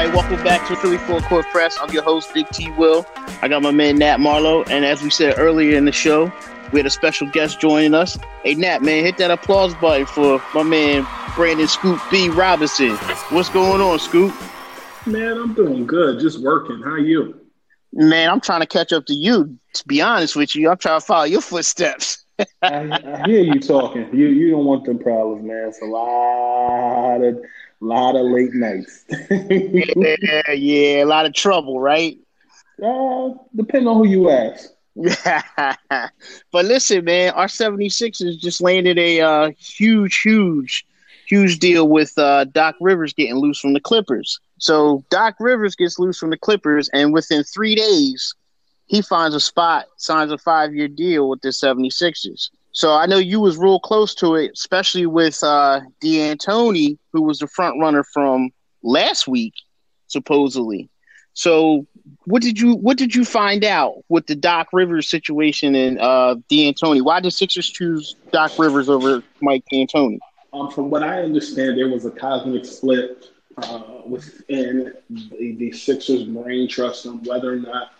Everybody. Welcome back to Philly Full Court Press. I'm your host, Big T Will. I got my man Nat Marlowe, and as we said earlier in the show, we had a special guest joining us. Hey Nat, man, hit that applause button for my man Brandon Scoop B Robinson. What's going on, Scoop? Man, I'm doing good. Just working. How are you? Man, I'm trying to catch up to you. To be honest with you, I'm trying to follow your footsteps. I, I, hear you talking. You you don't want them problems, man. It's a lot of a lot of late nights. yeah, yeah, a lot of trouble, right? Uh, depending on who you ask. but listen, man, our 76ers just landed a uh, huge, huge, huge deal with uh, Doc Rivers getting loose from the Clippers. So Doc Rivers gets loose from the Clippers, and within three days, he finds a spot, signs a five year deal with the 76ers. So I know you was real close to it, especially with uh D'Antoni, who was the front runner from last week, supposedly. So what did you what did you find out with the Doc Rivers situation and uh D'Antoni? Why did Sixers choose Doc Rivers over Mike D'Antoni? Um, from what I understand, there was a cosmic split uh, within the, the Sixers brain trust on whether or not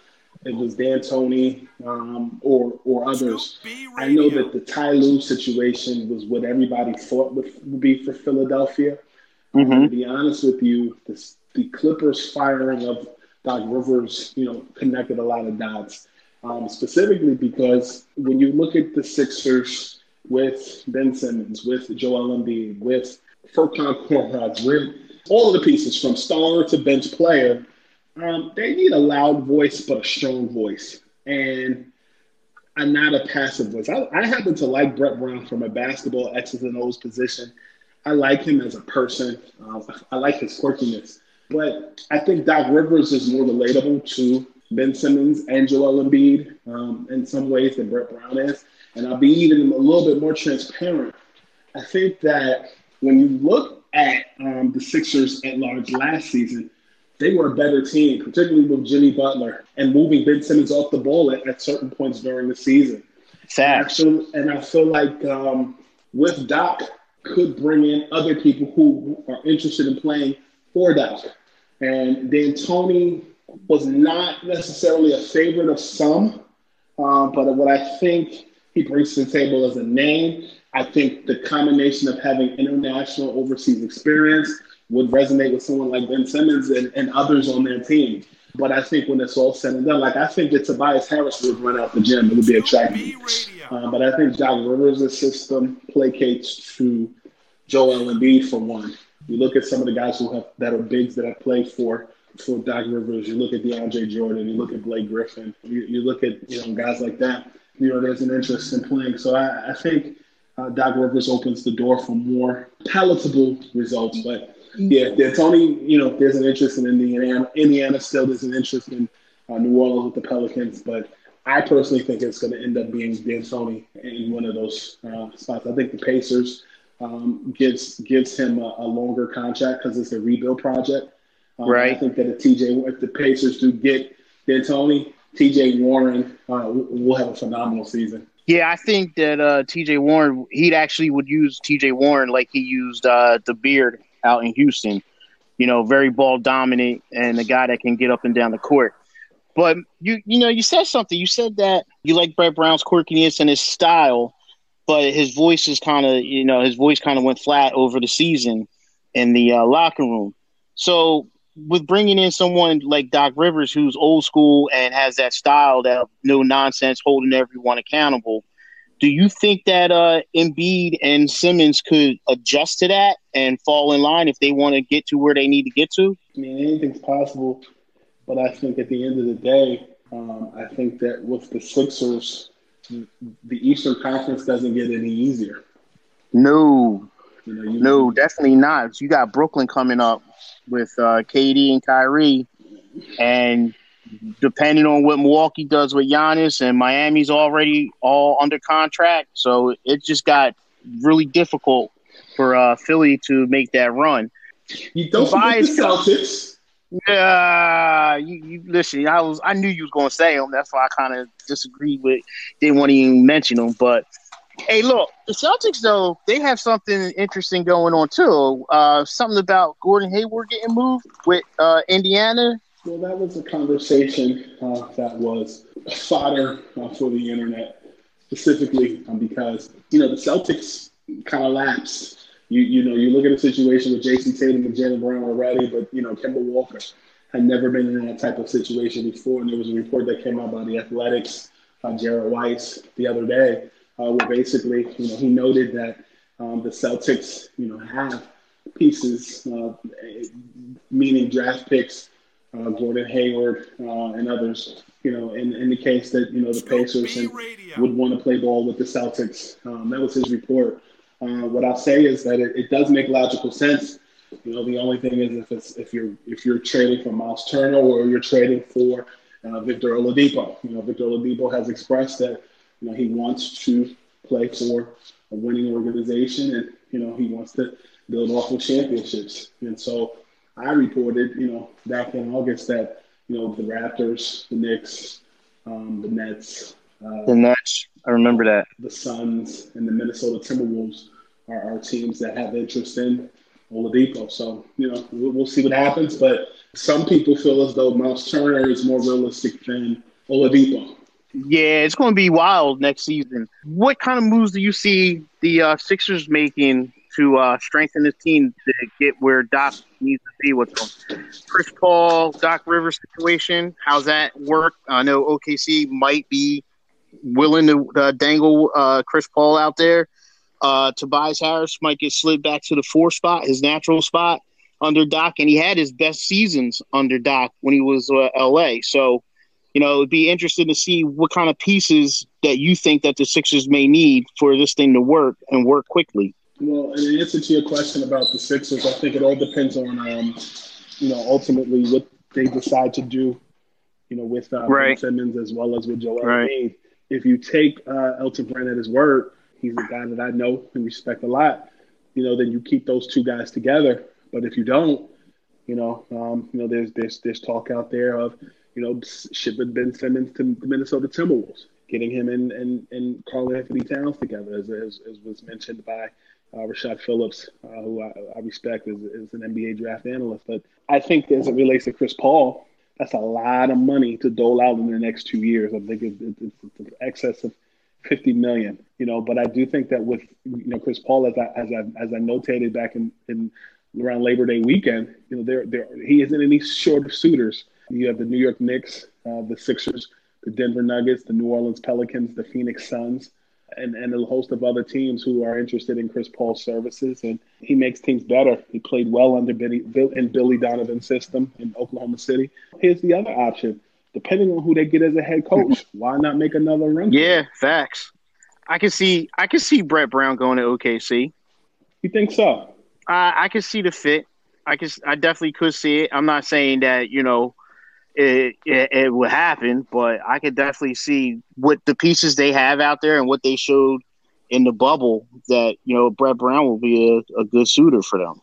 it was D'Antoni um, or or others. I know that the Ty Lue situation was what everybody thought would, would be for Philadelphia. Mm-hmm. to be honest with you, this, the Clippers firing of Doc Rivers, you know, connected a lot of dots. Um, specifically because when you look at the Sixers with Ben Simmons, with Joel Embiid, with Furkan Korkmaz, with all of the pieces from star to bench player, um, they need a loud voice, but a strong voice, and a not a passive voice. I, I happen to like Brett Brown from a basketball X's and O's position. I like him as a person. Uh, I like his quirkiness, but I think Doc Rivers is more relatable to Ben Simmons Joel Embiid um, in some ways than Brett Brown is. And I'll be even a little bit more transparent. I think that when you look at um, the Sixers at large last season, they were a better team, particularly with Jimmy Butler and moving Ben Simmons off the ball at, at certain points during the season. Facts. And I feel, and I feel like um, with Doc could bring in other people who are interested in playing for Doc. And D'Antoni was not necessarily a favorite of some, um, but what I think he brings to the table as a name, I think the combination of having international overseas experience would resonate with someone like Ben Simmons and, and others on their team. But I think when it's all said and done, like I think that Tobias Harris would run out the gym. It would be attractive. Uh, but I think Doc Rivers' system placates to Joel Embiid for one. You look at some of the guys who have that are bigs that have played for for Doc Rivers. You look at DeAndre Jordan, you look at Blake Griffin, you, you look at you know guys like that. You know, there's an interest in playing. So I, I think uh, Doc Rivers opens the door for more palatable results. But yeah, Tony. you know, there's an interest in Indiana. Indiana still there's an interest in uh, New Orleans with the Pelicans, but I personally think it's going to end up being D'Antoni in one of those uh, spots. I think the Pacers um, gives gives him a, a longer contract because it's a rebuild project. Um, right. I think that if TJ, if the Pacers do get D'Antoni, TJ Warren uh, will have a phenomenal season. Yeah, I think that uh, TJ Warren, he'd actually would use TJ Warren like he used uh, the Beard out in Houston. You know, very ball dominant and a guy that can get up and down the court. But you, you know, you said something. You said that you like Brett Brown's quirkiness and his style, but his voice is kind of, you know, his voice kind of went flat over the season in the uh, locker room. So with bringing in someone like Doc Rivers, who's old school and has that style that no nonsense, holding everyone accountable, do you think that uh, Embiid and Simmons could adjust to that and fall in line if they want to get to where they need to get to? I mean, anything's possible, but I think at the end of the day, um, I think that with the Sixers, the Eastern Conference doesn't get any easier. No, You know, you, no, definitely not. You got Brooklyn coming up with uh, KD and Kyrie, and depending on what Milwaukee does with Giannis, and Miami's already all under contract, so it just got really difficult for uh, Philly to make that run. you don't the Celtics. Yeah, you, you listen. I was I knew you was gonna say them. That's why I kind of disagreed with. Didn't want to even mention them. But hey, look, the Celtics though they have something interesting going on too. Uh, something about Gordon Hayward getting moved with uh, Indiana. Well, that was a conversation uh, that was fodder uh, for the internet, specifically um, because you know the Celtics kind of lapsed. You you know you look at a situation with Jayson Tatum and Jaylen Brown already, but you know Kemba Walker had never been in that type of situation before, and there was a report that came out by the Athletics, uh, Jared Weiss, the other day, uh, where basically you know he noted that um, the Celtics you know have pieces, uh, meaning draft picks uh, Gordon Hayward, uh, and others, you know, in, in the case that, you know, the Pacers and would want to play ball with the Celtics. Um, that was his report. Uh, what I'll say is that it, it does make logical sense. You know, the only thing is if it's if you're if you're trading for Miles Turner or you're trading for uh, Victor Oladipo. You know, Victor Oladipo has expressed that you know he wants to play for a winning organization, and you know he wants to build off of championships. And so I reported, you know, back in August that you know the Raptors, the Knicks, um, the Nets, uh, The Nets, I remember that. the Suns, and the Minnesota Timberwolves are, are teams that have interest in Oladipo. So you know we'll, we'll see what happens, but some people feel as though Miles Turner is more realistic than Oladipo. Yeah, it's going to be wild next season. What kind of moves do you see the uh, Sixers making to uh, strengthen this team to get where Doc needs to be with them? Chris Paul, Doc Rivers situation, how's that work? I know OKC might be willing to uh, dangle uh, Chris Paul out there. Uh, Tobias Harris might get slid back to the four spot, his natural spot under Doc, and he had his best seasons under Doc when he was uh, LA. So you know, it'd be interesting to see what kind of pieces that you think that the Sixers may need for this thing to work and work quickly. Well, in answer to your question about the Sixers, I think it all depends on, um, you know, ultimately what they decide to do, you know, with uh, Ben Right. Simmons as well as with Joel Right. Embiid. If you take uh, Elton Brand at his word, he's a guy that I know and respect a lot. You know, then you keep those two guys together. But if you don't, you know, um, you know, there's there's there's talk out there of, you know, shipping Ben Simmons to the Minnesota Timberwolves, getting him and and and Carl Anthony Towns together, as as, as was mentioned by uh, Rashad Phillips, uh, who I, I respect as, as an NBA draft analyst. But I think as it relates to Chris Paul, that's a lot of money to dole out in the next two years. I think it, it, it's, it's in excess of 50 million, you know, but I do think that with, you know, Chris Paul, as I, as I, as I notated back in, in around Labor Day weekend, you know, there, there, he isn't any short of suitors. You have the New York Knicks, uh, the Sixers, the Denver Nuggets, the New Orleans Pelicans, the Phoenix Suns, and, and a host of other teams who are interested in Chris Paul's services. And he makes teams better. He played well under Billy, in Billy Donovan's system in Oklahoma City. Here's the other option. Depending on who they get as a head coach, why not make another run? Yeah, facts. I can see I can see Brett Brown going to OKC. You think so? I, I can see the fit. I can I definitely could see it. I'm not saying that you know it, it, it would happen, but I could definitely see what the pieces they have out there and what they showed in the bubble that you know Brett Brown will be a, a good suitor for them.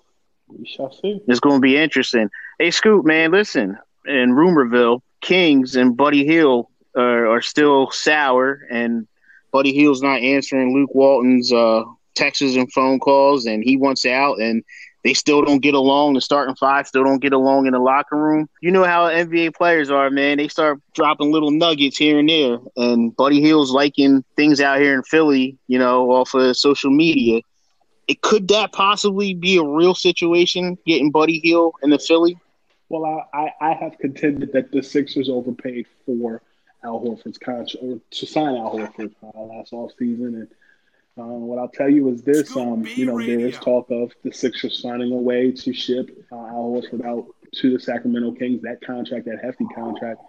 We shall see. It's going to be interesting. Hey, Scoop, man, listen. In Rumorville, Kings and Buddy Hield are, are still sour, and Buddy Hield's not answering Luke Walton's uh, texts and phone calls, and he wants out. And they still don't get along. The starting five still don't get along in the locker room. You know how NBA players are, man. They start dropping little nuggets here and there. And Buddy Hield's liking things out here in Philly, you know, off of social media. It could that possibly be a real situation getting Buddy Hield in the Philly? Well, I, I, have contended that the Sixers overpaid for Al Horford's contract or to sign Al Horford uh, last offseason. And uh, what I'll tell you is this: um, you know, there is talk of the Sixers signing away to ship uh, Al Horford out to the Sacramento Kings. That contract, that hefty contract,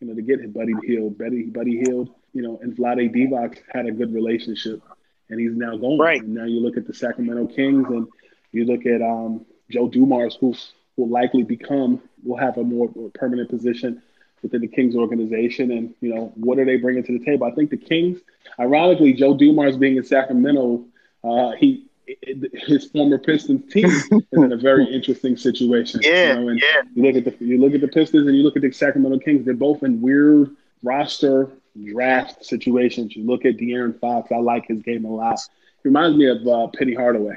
you know, to get Buddy Hield, Buddy Buddy Hield, you know, and Vlade Divac had a good relationship, and he's now going. Right. And now you look at the Sacramento Kings, and you look at um, Joe Dumars, who will likely become, will have a more permanent position within the Kings organization, and you know what are they bringing to the table? I think the Kings, ironically, Joe Dumars being in Sacramento, uh, he his former Pistons team is in a very interesting situation. Yeah, you know, and yeah. You look at the you look at the Pistons and you look at the Sacramento Kings. They're both in weird roster draft situations. You look at De'Aaron Fox. I like his game a lot. He reminds me of uh, Penny Hardaway.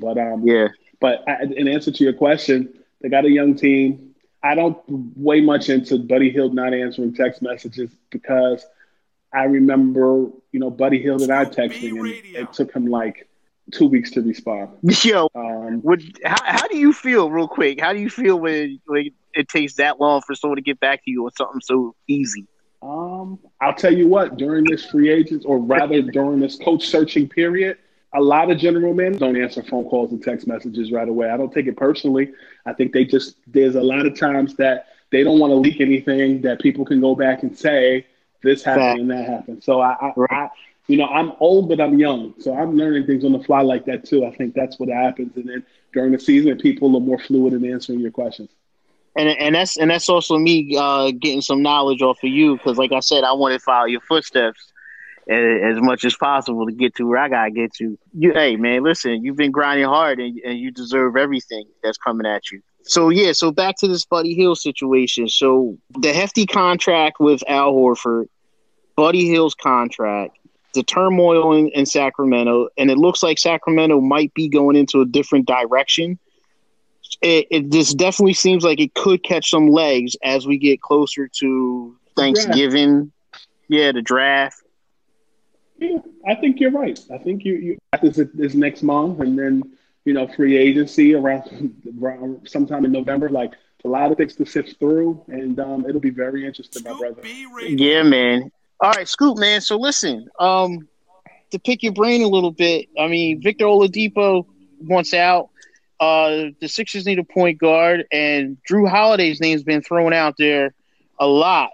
But um, yeah. But I, in answer to your question, they got a young team. I don't weigh much into Buddy Hield not answering text messages because I remember, you know, Buddy Hield and I texting, and it took him like two weeks to respond. Yo, um, would, how, how do you feel, real quick? How do you feel when, when it takes that long for someone to get back to you on something so easy? Um, I'll tell you what, during this free agents, or rather during this coach searching period, a lot of general men don't answer phone calls and text messages right away. I don't take it personally. I think they just there's a lot of times that they don't want to leak anything that people can go back and say this happened and that happened. So I, I, right. I, you know, I'm old but I'm young, so I'm learning things on the fly like that too. I think that's what happens, and then during the season, people are more fluid in answering your questions. And and that's and that's also me uh, getting some knowledge off of you because, like I said, I want to follow your footsteps as much as possible to get to where I gotta get to. You, hey man, listen, you've been grinding hard and, and you deserve everything that's coming at you. So yeah, so back to this Buddy Hield situation. So the hefty contract with Al Horford, Buddy Hield's contract, the turmoil in, in Sacramento, and it looks like Sacramento might be going into a different direction. It, it just definitely seems like it could catch some legs as we get closer to Thanksgiving. Yeah, the draft. Yeah, I think you're right. I think you you this this next month, and then you know free agency around, around sometime in November. Like a lot of things to sift through, and um, it'll be very interesting, my brother. Yeah, man. All right, Scoop, man. So listen, um, to pick your brain a little bit. I mean, Victor Oladipo wants out. Uh, the Sixers need a point guard, and Jrue Holiday's name's been thrown out there a lot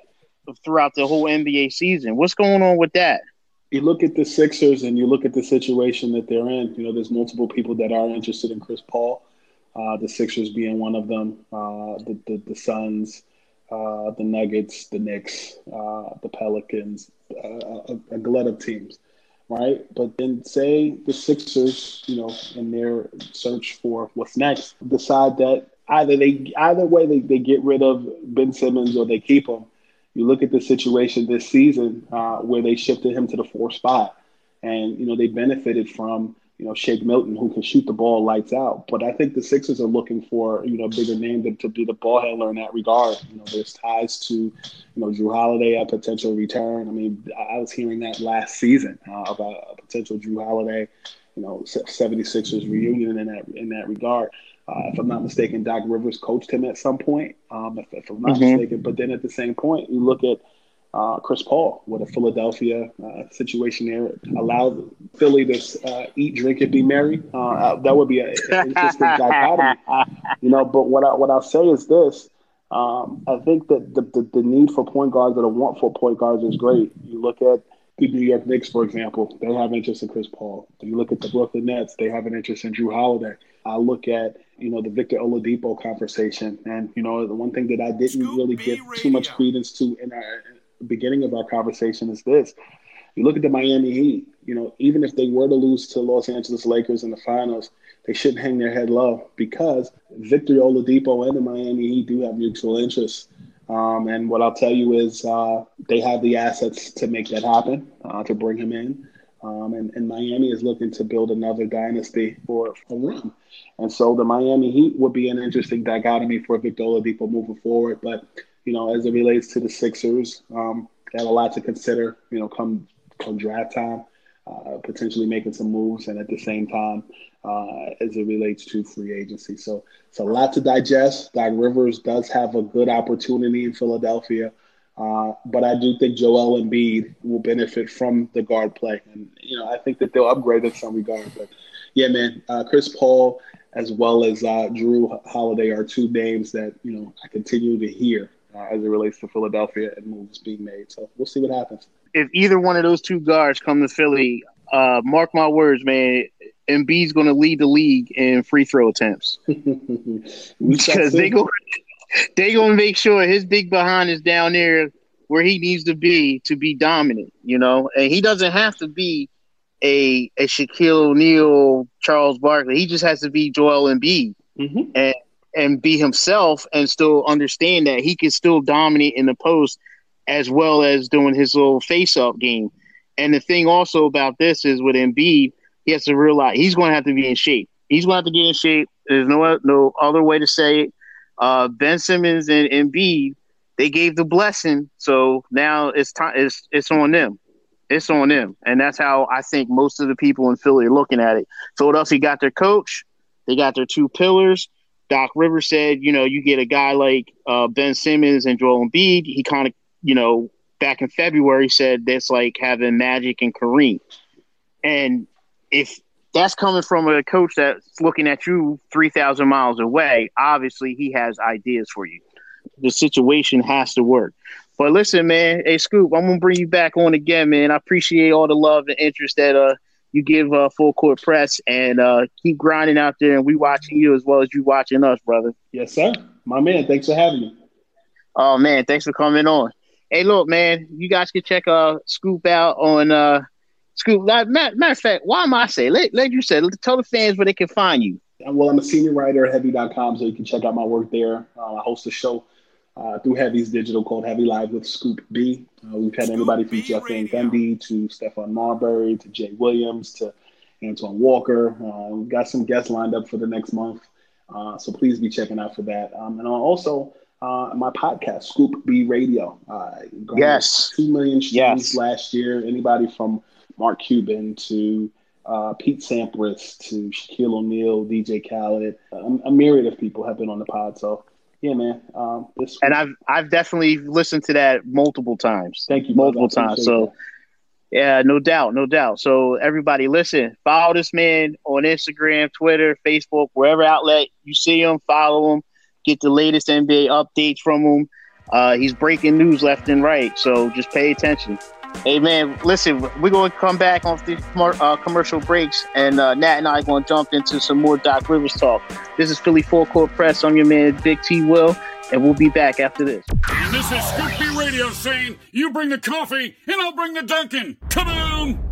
throughout the whole NBA season. What's going on with that? You look at the Sixers and you look at the situation that they're in. You know, there's multiple people that are interested in Chris Paul. Uh, the Sixers being one of them. Uh, the, the, the Suns, uh, the Nuggets, the Knicks, uh, the Pelicans, a, a, glut of teams, right? But then say the Sixers, you know, in their search for what's next, decide that either they either way they, they get rid of Ben Simmons or they keep him you look at the situation this season uh, where they shifted him to the four spot, and you know they benefited from you know Shake Milton who can shoot the ball lights out. But I think the Sixers are looking for you know a bigger name to, to be the ball handler in that regard. You know, there's ties to you know Jrue Holiday a potential return. I mean, I was hearing that last season uh, about a potential Jrue Holiday, you know, 76ers reunion in that in that regard. Uh, if I'm not mistaken, Doc Rivers coached him at some point, um, if, if, I'm not mm-hmm. mistaken. But then at the same point, you look at uh, Chris Paul with a Philadelphia uh, situation there. Allow Philly to uh, eat, drink, and be merry. Uh, uh, that would be an interesting dichotomy, you know. But what I what I'll say is this: um, I think that the, the, the need for point guards or the want for point guards is great. You look at the New York Knicks, for example, they have interest in Chris Paul. You look at the Brooklyn Nets, they have an interest in Jrue Holiday. I look at you know the Victor Oladipo conversation, and you know the one thing that I didn't Scoop really give too much credence to in our beginning of our conversation is this. You look at the Miami Heat, you know, even if they were to lose to Los Angeles Lakers in the finals, they shouldn't hang their head low because Victor Oladipo and the Miami Heat do have mutual interests. Um, and what I'll tell you is uh, they have the assets to make that happen, uh, to bring him in. Um, and, and, Miami is looking to build another dynasty for run. And so the Miami Heat would be an interesting dichotomy for Victor Oladipo moving forward. But you know, as it relates to the Sixers, um, they have a lot to consider. You know, come come draft time, uh, potentially making some moves, and at the same time, uh, as it relates to free agency. So it's a lot to digest. Doc Rivers does have a good opportunity in Philadelphia. Uh, but I do think Joel Embiid will benefit from the guard play, and you know I think that they'll upgrade in some regard. But yeah, man, uh, Chris Paul as well as uh, Jrue Holiday are two names that you know I continue to hear uh, as it relates to Philadelphia and moves being made. So we'll see what happens. If either one of those two guards come to Philly, uh, mark my words, man, Embiid's going to lead the league in free throw attempts because they go they going to make sure his big behind is down there where he needs to be to be dominant, you know. And he doesn't have to be a a Shaquille O'Neal, Charles Barkley. He just has to be Joel Embiid. Mm-hmm. And and be himself and still understand that he can still dominate in the post as well as doing his little face up game. And the thing also about this is with Embiid, he has to realize he's going to have to be in shape. He's going to have to get in shape. There's no no other way to say it. Uh, ben Simmons and Embiid, they gave the blessing, so now it's time. It's it's on them. It's on them, and that's how I think most of the people in Philly are looking at it. Philadelphia got their coach, they got their two pillars, Doc Rivers said, you know, you get a guy like uh, Ben Simmons and Joel Embiid. He kind of, you know, back in February said that's like having Magic and Kareem. And if that's coming from a coach that's looking at you 3,000 miles away, obviously he has ideas for you. The situation has to work. But listen, man, hey, Scoop, I'm going to bring you back on again, man. I appreciate all the love and interest that uh, you give uh, full court press and uh, keep grinding out there. And we watching you as well as you watching us, brother. Yes, sir. My man, thanks for having me. Oh man, thanks for coming on. Hey, look, man, you guys can check uh Scoop out on uh Scoop. Matter, matter of fact, why am I say? Let, let you say. Tell the fans where they can find you. Well, I'm a senior writer at Heavy.com, so you can check out my work there. Uh, I host a show uh, through Heavy's Digital called Heavy Live with Scoop B. Uh, we've had Scoop anybody from Jeff Van Gundy to Stephon Marbury to Jay Williams to Antoine Walker. Uh, we've got some guests lined up for the next month. Uh, so please be checking out for that. Um, and also uh, my podcast, Scoop B Radio. Uh, yes. 2 million streams yes. last year. Anybody from Mark Cuban to Pete Sampras to Shaquille O'Neal, DJ Khaled, a, a myriad of people have been on the pod. So yeah, man. Um, this and I've I've definitely listened to that multiple times. Thank you, multiple times. So. That. Yeah, no doubt, no doubt. So everybody, listen, follow this man on Instagram, Twitter, Facebook, wherever outlet you see him, follow him, get the latest NBA updates from him. Uh, he's breaking news left and right, so just pay attention. Hey man, listen, we're going to come back off the uh, commercial breaks, and uh, Nat and I are going to jump into some more Doc Rivers talk. This is Philly Full Court Press. I'm your man, Big T. Will, and we'll be back after this. And this is Scoop B Radio saying, "You bring the coffee, and I'll bring the Dunkin'." Come on.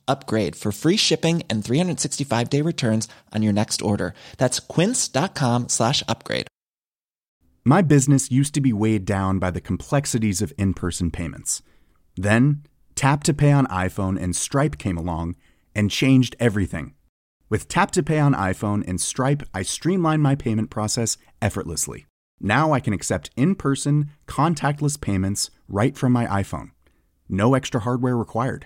upgrade for free shipping and 365 day returns on your next order. That's quince.com slash upgrade. My business used to be weighed down by the complexities of in person payments. Then, Tap to Pay on iPhone and Stripe came along and changed everything. With Tap to Pay on iPhone and Stripe, I streamlined my payment process effortlessly. Now I can accept in person, contactless payments right from my iPhone. No extra hardware required.